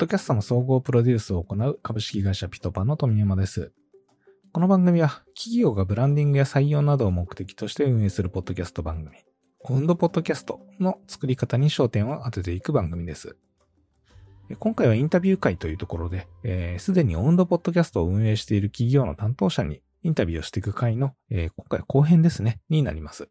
ドキャストの総合プロデュースを行う株式会社ピトパの富山です。この番組は企業がブランディングや採用などを目的として運営するポッドキャスト番組、オウンドポッドキャストの作り方に焦点を当てていく番組です。今回はインタビュー会というところで、す、えー、で、にオウンドポッドキャストを運営している企業の担当者にインタビューをしていく回の、えー、今回は後編ですね、になります。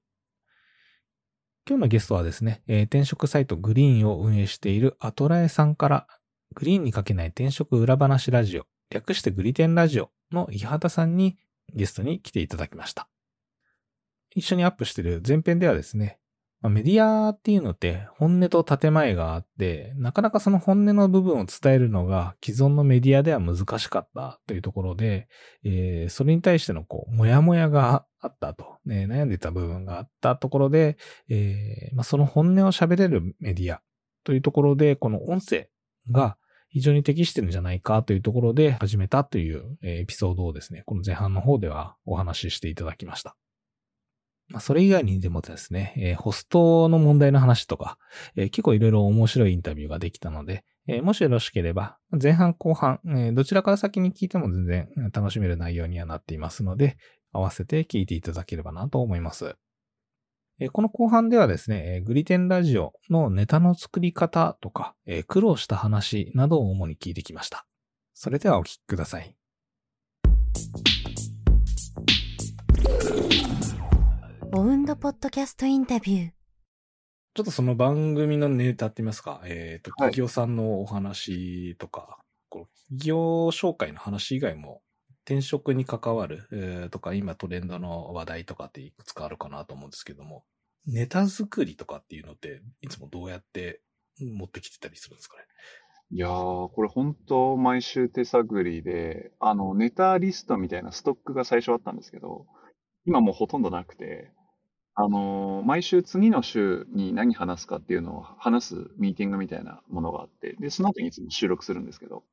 今日のゲストはですね、えー、転職サイトグリーンを運営しているアトラエさんからグリーンにかけない転職裏話ラジオ、略してグリテンラジオの伊畑さんにゲストに来ていただきました。一緒にアップしている前編ではですね、メディアっていうのって本音と建前があって、なかなかその本音の部分を伝えるのが既存のメディアでは難しかったというところで、えー、それに対してのこう、もやもやがあったと、ね、悩んでた部分があったところで、えーまあ、その本音を喋れるメディアというところで、この音声が非常に適してるんじゃないかというところで始めたというエピソードをですね、この前半の方ではお話ししていただきました。まあ、それ以外にでもですね、えー、ホストの問題の話とか、えー、結構いろいろ面白いインタビューができたので、えー、もしよろしければ、前半後半、えどちらから先に聞いても全然楽しめる内容にはなっていますので、合わせて聞いていただければなと思います。この後半ではですね、グリテンラジオのネタの作り方とか、苦労した話などを主に聞いてきました。それではお聞きください。オウンドポッドキャストインタビュー。ちょっとその番組のネタって言いますか、えっ、ー、と、企業さんのお話とか、はい、こ企業紹介の話以外も転職に関わる、とか、今トレンドの話題とかっていくつかあるかなと思うんですけども、ネタ作りとかっていうのって、いつもどうやって持ってきてたりするんですかね？いやー、これ本当毎週手探りで、あの、ネタリストみたいなストックが最初あったんですけど、今もうほとんどなくて、あのー、毎週次の週に何話すかっていうのを話すミーティングみたいなものがあって、で、その後にいつも収録するんですけど、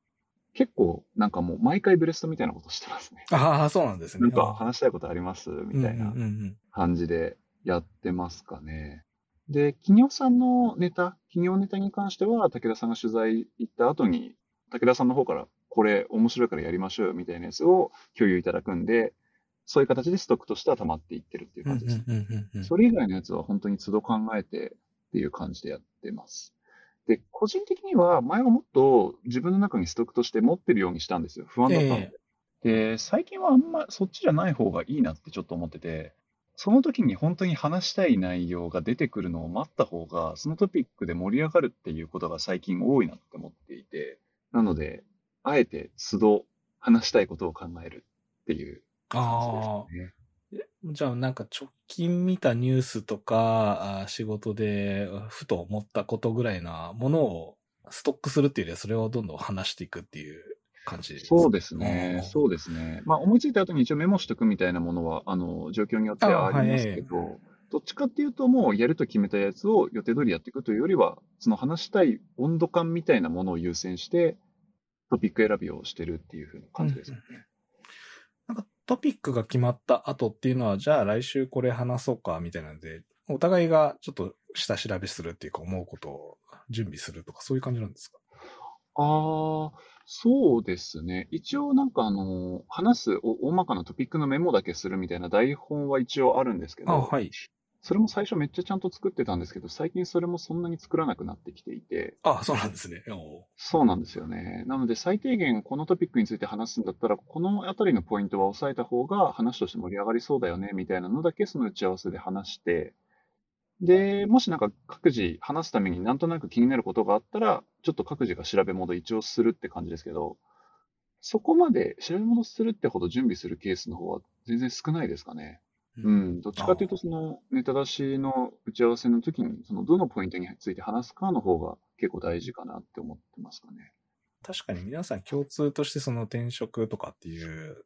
結構、なんかもう毎回ブレストみたいなことしてますね。ああ、そうなんですね。なんか話したいことありますみたいな感じでやってますかね。で、企業さんのネタ、企業ネタに関しては、武田さんが取材行った後に、武田さんの方から、これ面白いからやりましょうみたいなやつを共有いただくんで、そういう形でストックとしては溜まっていってるっていう感じです。それ以外のやつは本当に都度考えてっていう感じでやってます。で、個人的には前はもっと自分の中にストックとして持ってるようにしたんですよ。不安だったので。えー、で、最近はあんまそっちじゃない方がいいなってちょっと思ってて、その時に本当に話したい内容が出てくるのを待った方が、そのトピックで盛り上がるっていうことが最近多いなって思っていて、なので、あえて都度話したいことを考えるっていう感じですね。じゃあなんか直近見たニュースとか、仕事でふと思ったことぐらいなものをストックするっていうよりはそれをどんどん話していくっていう感じですかそうですね。そうですね。まあ思いついた後に一応メモしとくみたいなものは、あの、状況によってはありますけど、はい、どっちかっていうともうやると決めたやつを予定通りやっていくというよりは、その話したい温度感みたいなものを優先して、トピック選びをしてるっていうふうな感じですね。うんうんトピックが決まった後っていうのは、じゃあ来週これ話そうか、みたいなので、お互いがちょっと下調べするっていうか思うことを準備するとか、そういう感じなんですか？ああ、そうですね。一応なんかあの、話す大まかなトピックのメモだけするみたいな台本は一応あるんですけど、はい。それも最初めっちゃちゃんと作ってたんですけど、最近それもそんなに作らなくなってきていて。あそうなんですね。そうなんですよね。なので最低限このトピックについて話すんだったら、このあたりのポイントは押さえた方が話として盛り上がりそうだよね、みたいなのだけその打ち合わせで話して、で、もしなんか各自話すためになんとなく気になることがあったら、ちょっと各自が調べ戻一応するって感じですけど、そこまで調べ戻するってほど準備するケースの方は全然少ないですかね。うん、どっちかというと、そのネタ出しの打ち合わせの時に、そのどのポイントについて話すかの方が結構大事かなって思ってますかね。確かに皆さん共通としてその転職とかっていう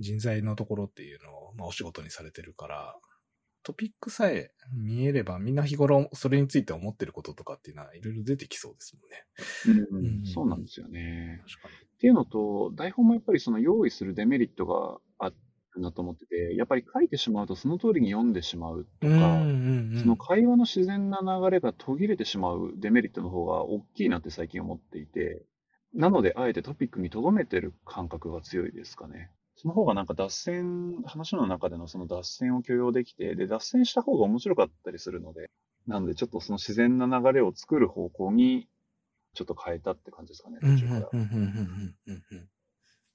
人材のところっていうのを、まあ、お仕事にされてるから、トピックさえ見えればみんな日頃それについて思ってることとかっていうのはいろいろ出てきそうですもんね。うん、うん、そうなんですよね。確かに。っていうのと、台本もやっぱりその用意するデメリットがなと思ってて、やっぱり書いてしまうとその通りに読んでしまうとか、その会話の自然な流れが途切れてしまうデメリットの方が大きいなって最近思っていて、なので、あえてトピックに留めてる感覚が強いですかね。その方がなんか脱線、話の中でのその脱線を許容できて、で、脱線した方が面白かったりするので、なのでちょっとその自然な流れを作る方向に、ちょっと変えたって感じですかね、途中から。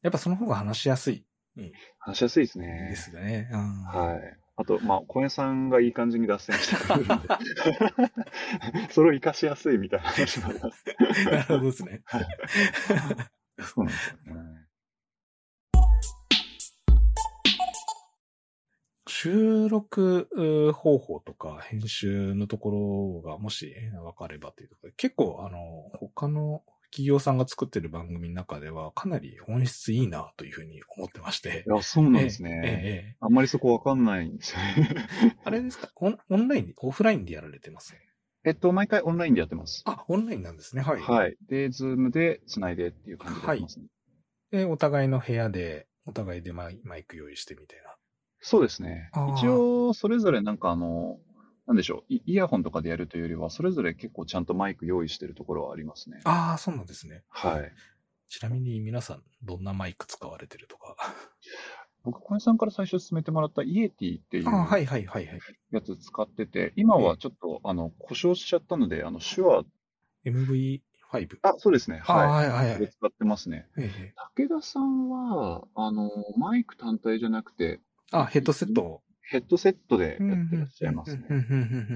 やっぱその方が話しやすい。うん、話しやすいですね。ですね。はい。あと、まあ、小屋さんがいい感じに脱線してくるんで、それを活かしやすいみたいな話もあります。なるほどですね。そうなんですよね。収録方法とか編集のところがもし分かればというところで、結構あの、他の企業さんが作ってる番組の中では、かなり音質いいなというふうに思ってまして。いや、そうなんですね。えええ、あんまりそこわかんないんですよね。あれですか？オンオンライン、オフラインでやられてます？えっと、毎回オンラインでやってます。あ、オンラインなんですね。はい。はい。で、 Zoom で繋いでっていう感じでやってますね。はい。で、お互いの部屋で、お互いでマイク用意してみたいな。そうですね。一応、それぞれなんかあの、なんでしょうイ、イヤホンとかでやるというよりは、それぞれ結構ちゃんとマイク用意してるところはありますね。ああ、そうなんですね。はい。ちなみに皆さん、どんなマイク使われてるとか？僕、小林さんから最初進めてもらったイエティっていうはいはいはいはい。やつ使ってて、今はちょっと、あの、故障しちゃったので、あの、手話。MV5? あ、そうですね。はい。はいはいはい。使ってますね。武田さんは、あの、マイク単体じゃなくて、あ、ヘッドセットヘッドセットでやってらっしゃいますね。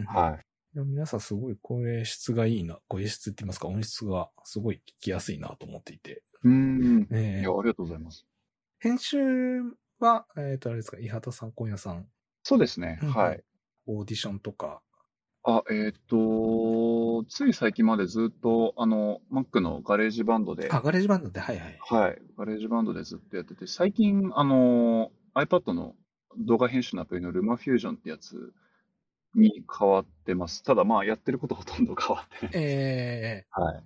はい。皆さんすごい声質がいいな、声質って言いますか、音質がすごい聞きやすいなと思っていて。うん。えー、いや、ありがとうございます。編集は、えっ、ー、と、あれですか、伊畑さん、今夜さん。そうですね、はい。オーディションとか。あ、えっ、ー、と、つい最近までずっと、あの、Mac の GarageBand で。あ、 GarageBand で、はいはい。はい。 GarageBand でずっとやってて、最近、あの、iPad の動画編集のアプリの LumaFusion ってやつに変わってます。ただまあやってることほとんど変わってない。ええー、はい。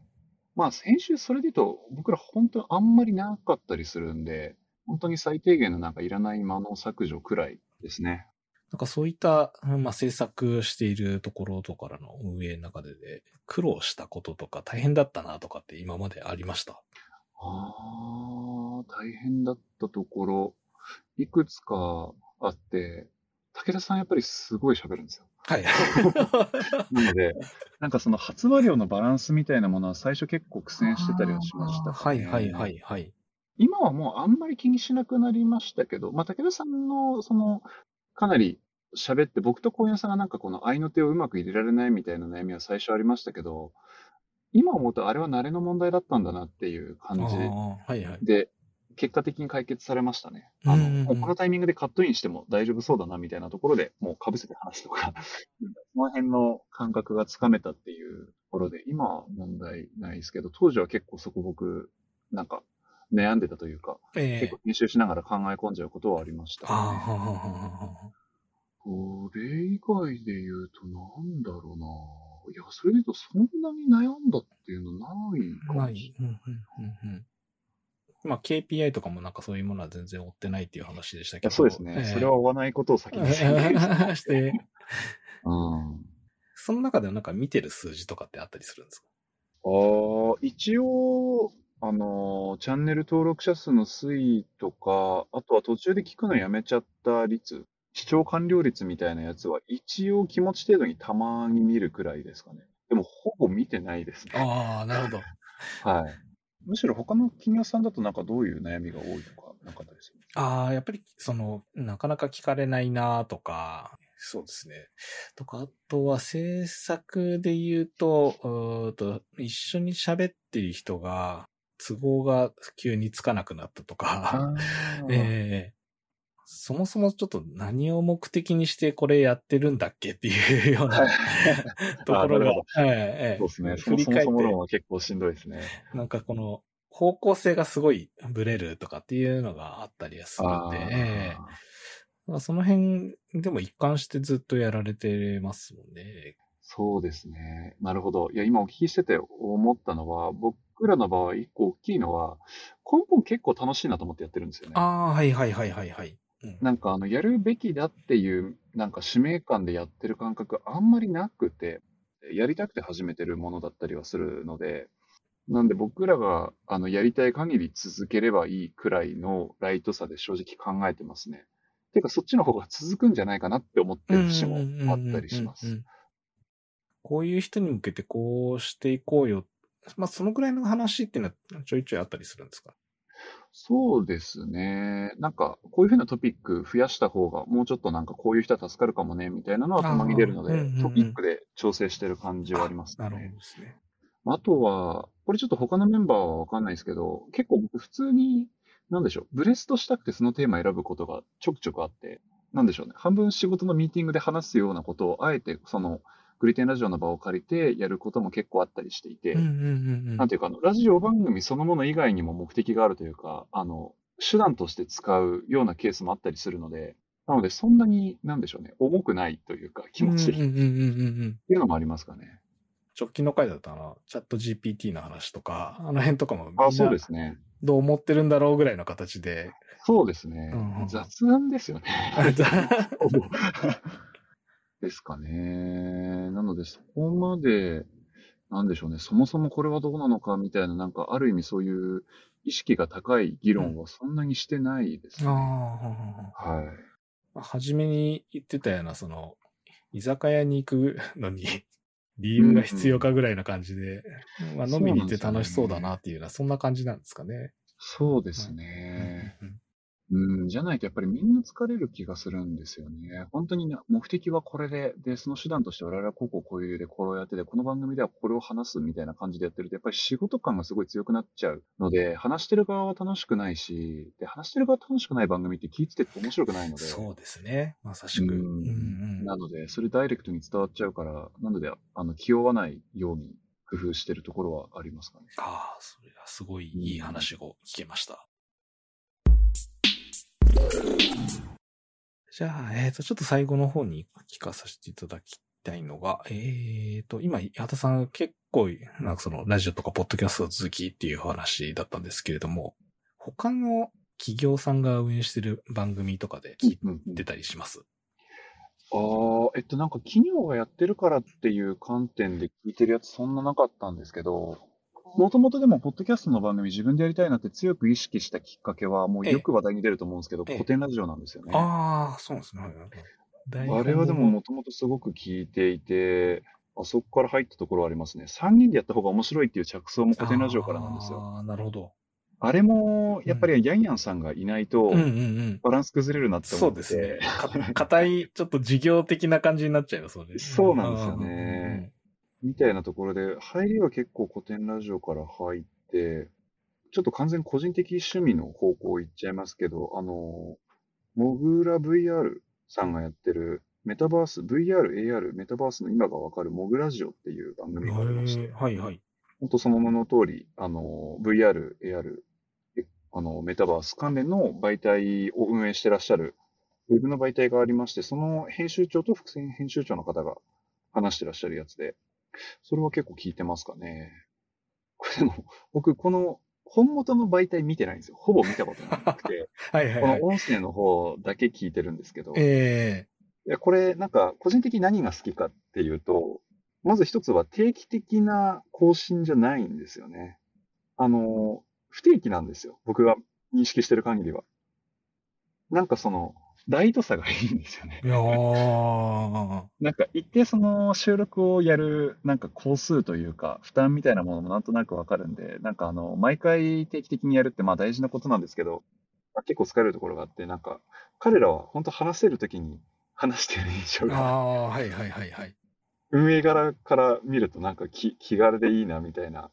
まあ編集それで言うと僕ら本当にあんまりなかったりするんで、本当に最低限のなんかいらない間の削除くらいですね。なんかそういった、まあ、制作しているところとかの運営の中で、で苦労したこととか大変だったなとかって今までありました？ああ、大変だったところ、いくつかあって、武田さんやっぱりすごい喋るんですよ。はい。なので、なんかその発話量のバランスみたいなものは最初結構苦戦してたりはしました、ね、はいはいはいはい。今はもうあんまり気にしなくなりましたけど、まあ、武田さんの、その、かなり喋って、僕と小屋さんがなんかこの愛の手をうまく入れられないみたいな悩みは最初ありましたけど、今思うとあれは慣れの問題だったんだなっていう感じで、はいはい、で、結果的に解決されましたね。あの、もうこのタイミングでカットインしても大丈夫そうだなみたいなところでもう被せて話とかその辺の感覚がつかめたっていうところで、今は問題ないですけど、当時は結構そこ僕、なんか、悩んでたというか、えー、結構編集しながら考え込んじゃうことはありました、ね。これ以外で言うとなんだろうな。いや、それで言うとそんなに悩んだっていうのないかもしれない。まあ KPI とかもなんかそういうものは全然追ってないっていう話でしたけど。そうですね。えー、それは追わないことを先にして。うん。その中でなんか見てる数字とかってあったりするんですか？ああ、一応、あの、チャンネル登録者数の推移とか、あとは途中で聞くのやめちゃった率、視聴完了率みたいなやつは一応気持ち程度にたまに見るくらいですかね。でもほぼ見てないですね。ああ、なるほど。はい。むしろ他の企業さんだとなんかどういう悩みが多いとか、なかっすああ、やっぱり、その、なかなか聞かれないなとか、そうですね。とか、あとは制作で言うと、うと一緒に喋ってる人が、都合が急につかなくなったとか、ええそもそもちょっと何を目的にしてこれやってるんだっけっていうような ところが、はいそうですね。振り返って。そもそも結構しんどいですね。なんかこの方向性がすごいブレるとかっていうのがあったりするんで、えー、その辺でも一貫してずっとやられてますもんね。そうですね。なるほど。いや、今お聞きしてて思ったのは、僕らの場合一個大きいのは、根本結構楽しいなと思ってやってるんですよね。ああ、はいはいはいはいはい。なんかあの、やるべきだっていう、なんか使命感でやってる感覚あんまりなくて、やりたくて始めてるものだったりはするので、なんで僕らがあのやりたい限り続ければいいくらいのライトさで正直考えてますね。ていうかそっちの方が続くんじゃないかなって思ってる節もあったりします。こういう人に向けてこうしていこうよ。まあそのくらいの話っていうのはちょいちょいあったりするんですか？そうですね。なんか、こういうふうなトピック増やした方が、もうちょっとなんかこういう人は助かるかもね、みたいなのはたまに出るので、うんうんうん、トピックで調整してる感じはありますね。なるほどですね。あとは、これちょっと他のメンバーはわかんないですけど、結構僕普通に、なんでしょう、ブレストしたくてそのテーマ選ぶことがちょくちょくあって、なんでしょうね、半分仕事のミーティングで話すようなことを、あえてその、グリテンラジオの場を借りてやることも結構あったりしていて、なんていうかあの、ラジオ番組そのもの以外にも目的があるというか、あの、手段として使うようなケースもあったりするので、なのでそんなに、なんでしょうね、重くないというか、気持ち的に。っていうのもありますかね。直近の回だったら、チャット GPT の話とか、あの辺とかもあ、そうですね。どう思ってるんだろうぐらいの形で。そうですね。うん、雑談ですよね。ですかね。なので、そこまで、なんでしょうね、そもそもこれはどうなのかみたいな、なんか、ある意味そういう意識が高い議論はそんなにしてないですね。うん、はい。初めに言ってたような、その、居酒屋に行くのに 理由が必要かぐらいな感じで、うんうん、まあ、飲みに行って楽しそうだなっていうような、そんな感じなんですかね。そうですね。うんうんうん、じゃないとやっぱりみんな疲れる気がするんですよね。本当に目的はこれで、で、その手段として我々はこうこうこういうでこれをやってて、この番組ではこれを話すみたいな感じでやってると、やっぱり仕事感がすごい強くなっちゃうので、話してる側は楽しくないし、で、話してる側楽しくない番組って聞いてて面白くないので。そうですね。まさしく。うんうんうん、なので、それダイレクトに伝わっちゃうから、なので、あの、気負わないように工夫してるところはありますかね。ああ、それはすごいいい話を聞けました。じゃあ、えっ、ー、と、ちょっと最後の方に聞かさせていただきたいのが、えっ、ー、と、今、八田さん結構、なんかその、ラジオとかポッドキャスト続きっていう話だったんですけれども、他の企業さんが運営してる番組とかで聞いてたりします、ああ、えっと、なんか企業がやってるからっていう観点で聞いてるやつそんななかったんですけど、もともとでも、ポッドキャストの番組自分でやりたいなって強く意識したきっかけは、もうよく話題に出ると思うんですけど、古典ラジオなんですよね。ああ、そうなんですね。あれはでももともとすごく聞いていて、あそこから入ったところはありますね。3人でやった方が面白いっていう着想も古典ラジオからなんですよ。ああ、なるほど。あれも、やっぱりヤンヤンさんがいないと、バランス崩れるなって思って、そうですね。硬い、ちょっと事業的な感じになっちゃいますので。そうなんですよね。みたいなところで、入りは結構古典ラジオから入って、ちょっと完全個人的趣味の方向行っちゃいますけど、あの、モグラ VR さんがやってるメタバース、VR、AR、メタバースの今がわかるモグラジオっていう番組がありまして、はいはい。本当その名の通り、あの、VR、AR、あの、メタバース関連の媒体を運営してらっしゃるウェブの媒体がありまして、その編集長と副編集長の方が話してらっしゃるやつで、それは結構聞いてますかね。これでも、僕、この本元の媒体見てないんですよ。ほぼ見たことなくて。はいはい、はい、この音声の方だけ聞いてるんですけど。ええー、いや、これ、なんか、個人的に何が好きかっていうと、まず一つは定期的な更新じゃないんですよね。あの、不定期なんですよ。僕が認識してる限りは。なんかその、ライトさがいいんですよね。いや なんか一定その収録をやるなんか工数というか負担みたいなものもなんとなくわかるんで、なんかあの、毎回定期的にやるってまあ大事なことなんですけど、まあ、結構疲れるところがあって、なんか彼らは本当話せるときに話してる印象が。ああ、はいはいはいはい。運営側から見るとなんか気気軽でいいなみたいな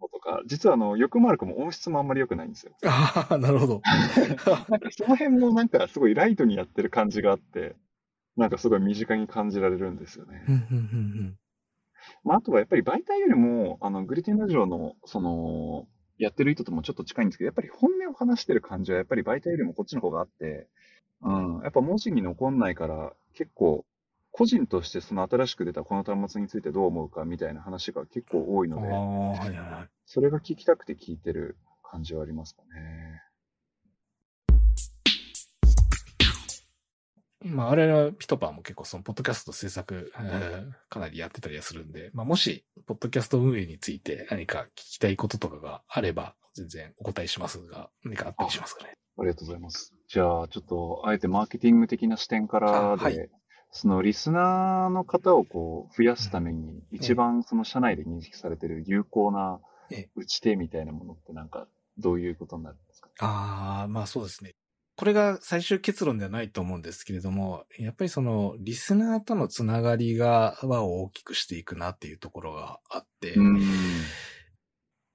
とか、実はあの、欲マークも音質もあんまり良くないんですよ。ああ、なるほど。なんかその辺もなんかすごいライトにやってる感じがあって、なんかすごい身近に感じられるんですよね。まあ、あとはやっぱり媒体よりも、あの、グリテンラジオの、その、やってる意図ともちょっと近いんですけど、やっぱり本音を話してる感じはやっぱり媒体よりもこっちの方があって、うん、やっぱ文字に残んないから、結構個人としてその新しく出たこの端末についてどう思うかみたいな話が結構多いので、はいはいはい、それが聞きたくて聞いてる感じはありますかね。まあ、我々はピトパーも結構その、ポッドキャスト制作、えー、かなりやってたりはするんで、まあ、もし、ポッドキャスト運営について何か聞きたいこととかがあれば、全然お答えしますが、何かあったりしますかね。ありがとうございます。じゃあ、ちょっと、あえてマーケティング的な視点からで、はい、そのリスナーの方をこう増やすために、一番その社内で認識されている有効な打ち手みたいなものってなんか、どういうことになるんですか？ああ、まあそうですね。これが最終結論ではないと思うんですけれども、やっぱりその、リスナーとのつながりが、輪を大きくしていくなっていうところがあって、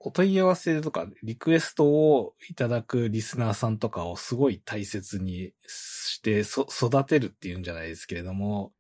お問い合わせとかリクエストをいただくリスナーさんとかをすごい大切にして育てるっていうんじゃないですけれども、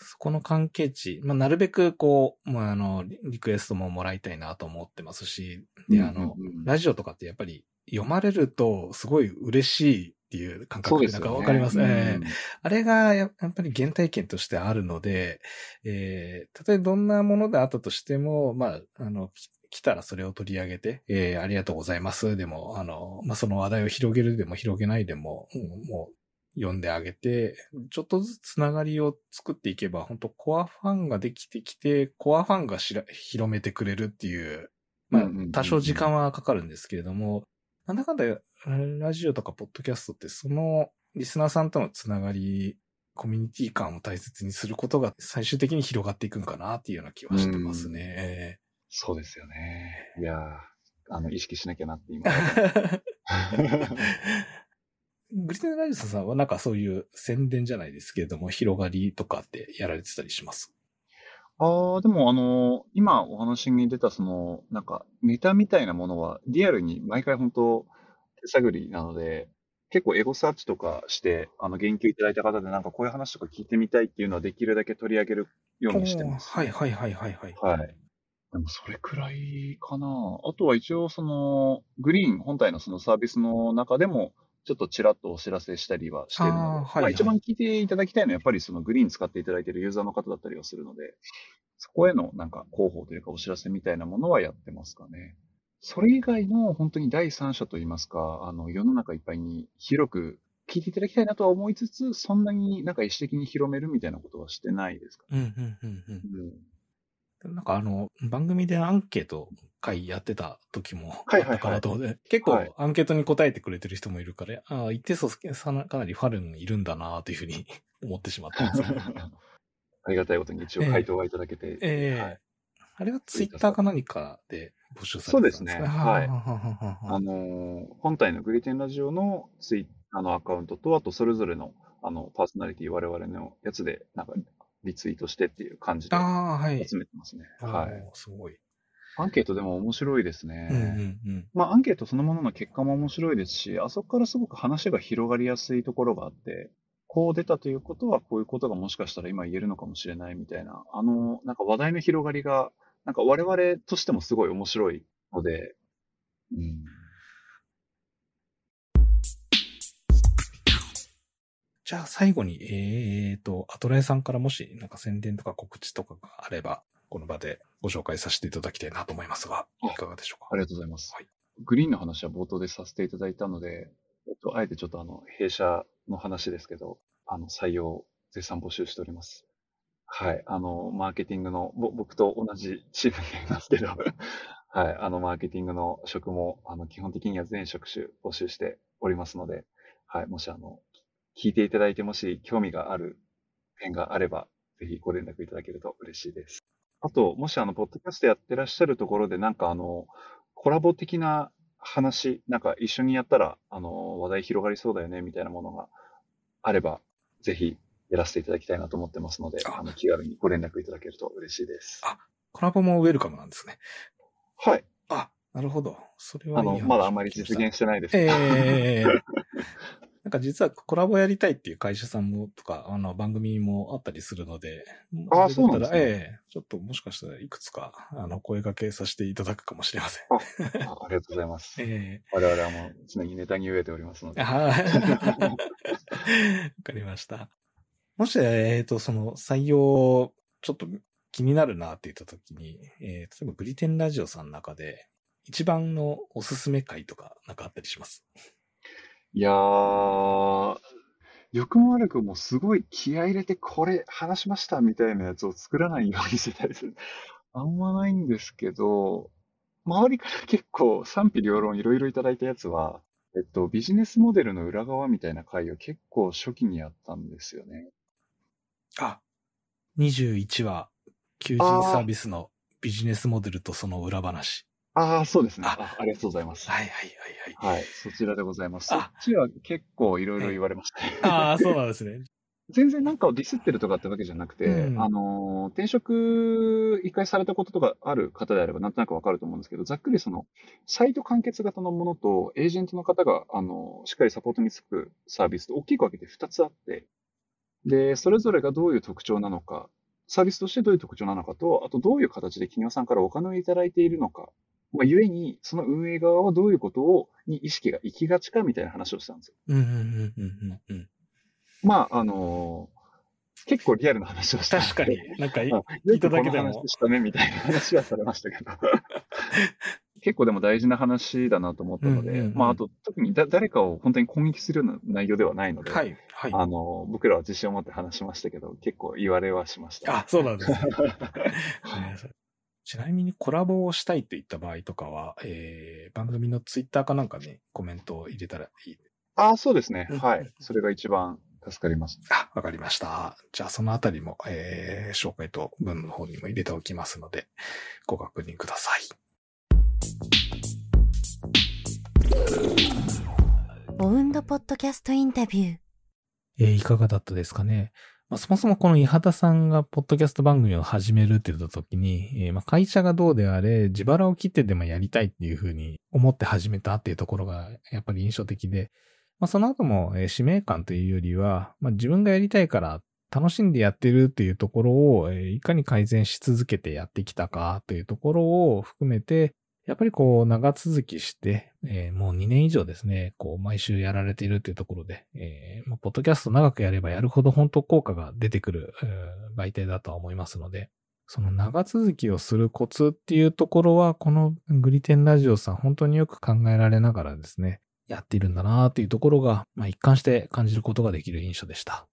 そこの関係値、まあ、なるべくこう、まあ、あの、リクエストももらいたいなと思ってますし、で、あの、ラジオとかってやっぱり読まれるとすごい嬉しいっていう感覚なんかわかります。ね。あれがやっぱり原体験としてあるので、えー、たとえどんなものであったとしても、まあ、あの、来たらそれを取り上げて、えー、ありがとうございます。でも、あの、まあ、その話題を広げるでも広げないでも、うん、もう、読んであげて、ちょっとずつつながりを作っていけば、本当コアファンができてきて、コアファンがしら広めてくれるっていう、まあ、多少時間はかかるんですけれども、なんだかんだ、ラジオとかポッドキャストってそのリスナーさんとのつながり、コミュニティ感を大切にすることが最終的に広がっていくんかなっていうような気はしてますね。そうですよね。いやあの、意識しなきゃなって今。グリテンラジオさんはなんかそういう宣伝じゃないですけれども、広がりとかってやられてたりします？ああ、でもあの、今お話に出たその、なんかネタみたいなものはリアルに毎回本当手探りなので、結構エゴサーチとかして、あの、言及いただいた方でなんかこういう話とか聞いてみたいっていうのはできるだけ取り上げるようにしてます、はいはいはいはいはい。はい。でもそれくらいかな。あとは一応その、グリーン本体のそのサービスの中でも、ちょっとちらっとお知らせしたりはしてるので、はいはい、まあ、一番聞いていただきたいのはやっぱりそのグリーン使っていただいているユーザーの方だったりはするので、そこへのなんか広報というかお知らせみたいなものはやってますかね。それ以外の本当に第三者といいますか、あの世の中いっぱいに広く聞いていただきたいなとは思いつつ、そんなになんか意思的に広めるみたいなことはしてないですかね。うんうんうんうん。うんなんかあの、番組でアンケート会やってた時もあったかなと思って、結構アンケートに答えてくれてる人もいるから、ああ、一定数かなりファルンいるんだなというふうに 思ってしまったんです、ね、ありがたいことに一応回答はいただけて。えー、えーはい、あれはツイッターか何かで募集されてたんですね。そうですね。はい。あのー、本体のグリテンラジオのツイッターのアカウントと、あとそれぞれのあの、パーソナリティ我々のやつで、なんか、リツイートしてっていう感じで集めてますね。はい。すごい。アンケートでも面白いですね。うんうんうん、まあ、アンケートそのものの結果も面白いですし、あそこからすごく話が広がりやすいところがあって、こう出たということは、こういうことがもしかしたら今言えるのかもしれないみたいな、あの、なんか話題の広がりが、なんか我々としてもすごい面白いので、うん、じゃあ最後に、えっ、ー、と、アトラエさんからもしなんか宣伝とか告知とかがあれば、この場でご紹介させていただきたいなと思いますが、いかがでしょうか？ありがとうございます。はい、グリーンの話は冒頭でさせていただいたので、えっと、あえてちょっとあの、弊社の話ですけど、あの、採用絶賛募集しております。はい。あの、マーケティングの、僕と同じチームになりますけど、はい。あの、マーケティングの職も、あの、基本的には全職種募集しておりますので、はい。もしあの、聞いていただいてもし興味がある点があれば、ぜひご連絡いただけると嬉しいです。あと、もしあの、ポッドキャストやってらっしゃるところで、なんかあの、コラボ的な話、なんか一緒にやったら、あの、話題広がりそうだよね、みたいなものがあれば、ぜひやらせていただきたいなと思ってますので、あの、気軽にご連絡いただけると嬉しいです。あ、コラボもウェルカムなんですね。はい。あ、なるほど。それはいいあの、まだあんまり実現してないですええーなんか実はコラボやりたいっていう会社さんもとか、あの番組もあったりするので、ああ、そうなんですね。ええちょっともしかしたらいくつか、あの、声掛けさせていただくかもしれません。あありがとうございます。ええ我々はもう常にネタに飢えておりますので。はい。わかりました。もし、えっ、ー、と、その採用、ちょっと気になるなって言ったときに、えー、例えばグリテンラジオさんの中で、一番のおすすめ回とか、なんかあったりします？いやー、良くも悪くもすごい気合い入れてこれ話しましたみたいなやつを作らないようにしてたりする。あんまないんですけど、周りから結構賛否両論いろいろいただいたやつは、えっと、ビジネスモデルの裏側みたいな回を結構初期にやったんですよね。あ、21話、求人サービスのビジネスモデルとその裏話。ああ、そうですねあ。ありがとうございます。はいはいはいはい。はい、そちらでございます。そっちは結構いろいろ言われましたね。ああ、そうなんですね。全然なんかをディスってるとかってわけじゃなくて、うん、あの、転職一回されたこととかある方であればなんとなくわかると思うんですけど、ざっくりその、サイト完結型のものと、エージェントの方が、あの、しっかりサポートにつくサービスと大きく分けて2つあって、で、それぞれがどういう特徴なのか、サービスとしてどういう特徴なのかと、あとどういう形で企業さんからお金をいただいているのか、まあ、ゆえに、その運営側はどういうことを、に意識が行きがちかみたいな話をしたんですよ。まあ、あのー、結構リアルな話をした。確かに。なんか、聞いただけでも。話したね、みたいな話はされましたけど。結構でも大事な話だなと思ったので、まあ、あと、特にだ誰かを本当に攻撃するような内容ではないので、はい、はい。あの、僕らは自信を持って話しましたけど、結構言われはしました、あ、そうなんですね。ちなみにコラボをしたいといった場合とかは、えー、番組のツイッターかなんかにコメントを入れたらいい？ああ、そうですね。はい。それが一番助かります。あ、わかりました。じゃあそのあたりも、えー、紹介と文の方にも入れておきますので、ご確認ください。オウンドポッドキャストインタビュー。えー、いかがだったですかね？まあ、そもそもこの伊畑さんがポッドキャスト番組を始めるって言った時に、えー、まあ会社がどうであれ、自腹を切ってでもやりたいっていうふうに思って始めたっていうところがやっぱり印象的で、まあ、その後も、えー、使命感というよりは、まあ、自分がやりたいから楽しんでやってるっていうところを、えー、いかに改善し続けてやってきたかというところを含めて、やっぱりこう長続きして、えー、もう2年以上ですね、こう毎週やられているっていうところで、えー、ポッドキャスト長くやればやるほど本当効果が出てくる、媒体だとは思いますので、その長続きをするコツっていうところは、このグリテンラジオさん本当によく考えられながらですね、やっているんだなっていうところが、まあ、一貫して感じることができる印象でした。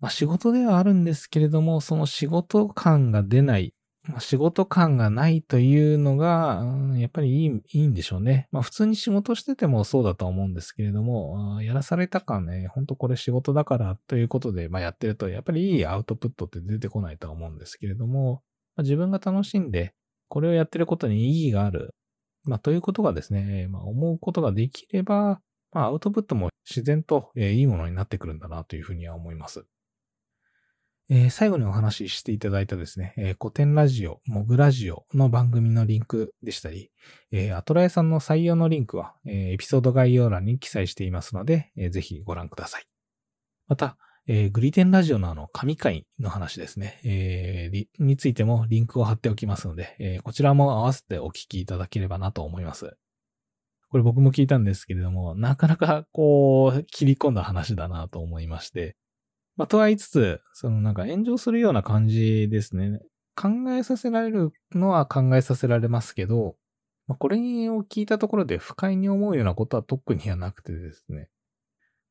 まあ、仕事ではあるんですけれども、その仕事感が出ない、仕事感がないというのが、やっぱりいいいいんでしょうね。まあ普通に仕事しててもそうだと思うんですけれども、やらされた感ね、ほんとこれ仕事だからということで、まあ、やってると、やっぱりいいアウトプットって出てこないとは思うんですけれども、まあ、自分が楽しんで、これをやってることに意義がある。まあ、ということがですね、まあ、思うことができれば、まあ、アウトプットも自然と、いいものになってくるんだなというふうには思います。えー、最後にお話ししていただいたですね、えー、古典ラジオ、モグラジオの番組のリンクでしたり、えー、アトラエさんの採用のリンクは、えー、エピソード概要欄に記載していますので、えー、ぜひご覧ください。また、えー、グリテンラジオのあの、神回の話ですね、えー、についてもリンクを貼っておきますので、えー、こちらも合わせてお聞きいただければなと思います。これ僕も聞いたんですけれども、なかなかこう、切り込んだ話だなと思いまして、まあ、とは言いつつ、そのなんか炎上するような感じですね。考えさせられるのは考えさせられますけど、まあ、これを聞いたところで不快に思うようなことは特にはなくてですね。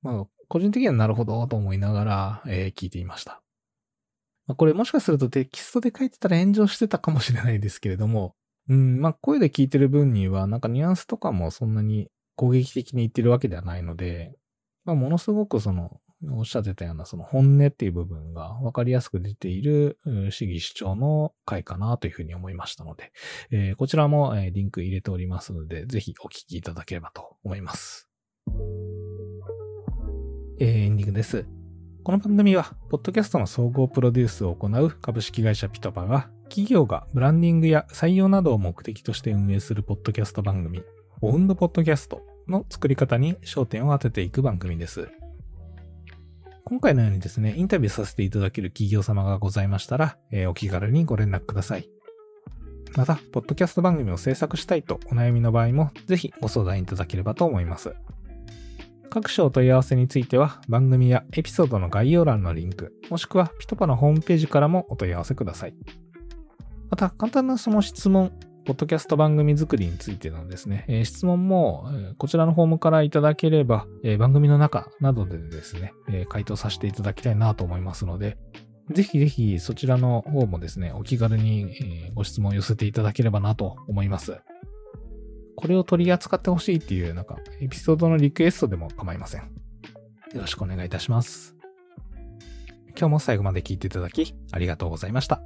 まあ、個人的にはなるほどと思いながら、えー、聞いていました。まあ、これもしかするとテキストで書いてたら炎上してたかもしれないですけれども、うん、まあ声で聞いてる分にはなんかニュアンスとかもそんなに攻撃的に言ってるわけではないので、まあものすごくその、おっしゃってたようなその本音っていう部分が分かりやすく出ている主義主張の回かなというふうに思いましたので、えー、こちらもリンク入れておりますので、ぜひお聞きいただければと思います。えー、エンディングです。この番組は、ポッドキャストの総合プロデュースを行う株式会社ピトパが、企業がブランディングや採用などを目的として運営するポッドキャスト番組、オウンドポッドキャストの作り方に焦点を当てていく番組です。今回のようにですね、インタビューさせていただける企業様がございましたら、えー、お気軽にご連絡ください。また、ポッドキャスト番組を制作したいとお悩みの場合も、ぜひご相談いただければと思います。各種お問い合わせについては番組やエピソードの概要欄のリンク、もしくはピトパのホームページからもお問い合わせください。また、簡単なその質問、ポッドキャスト番組作りについてのですね、え、質問も、こちらのフォームからいただければ、え、番組の中などでですね、え回答させていただきたいなと思いますので、ぜひぜひそちらの方もですね、お気軽に、ご質問を寄せていただければなと思います。これを取り扱ってほしいっていう、なんか、エピソードのリクエストでも構いません。よろしくお願いいたします。今日も最後まで聞いていただき、ありがとうございました。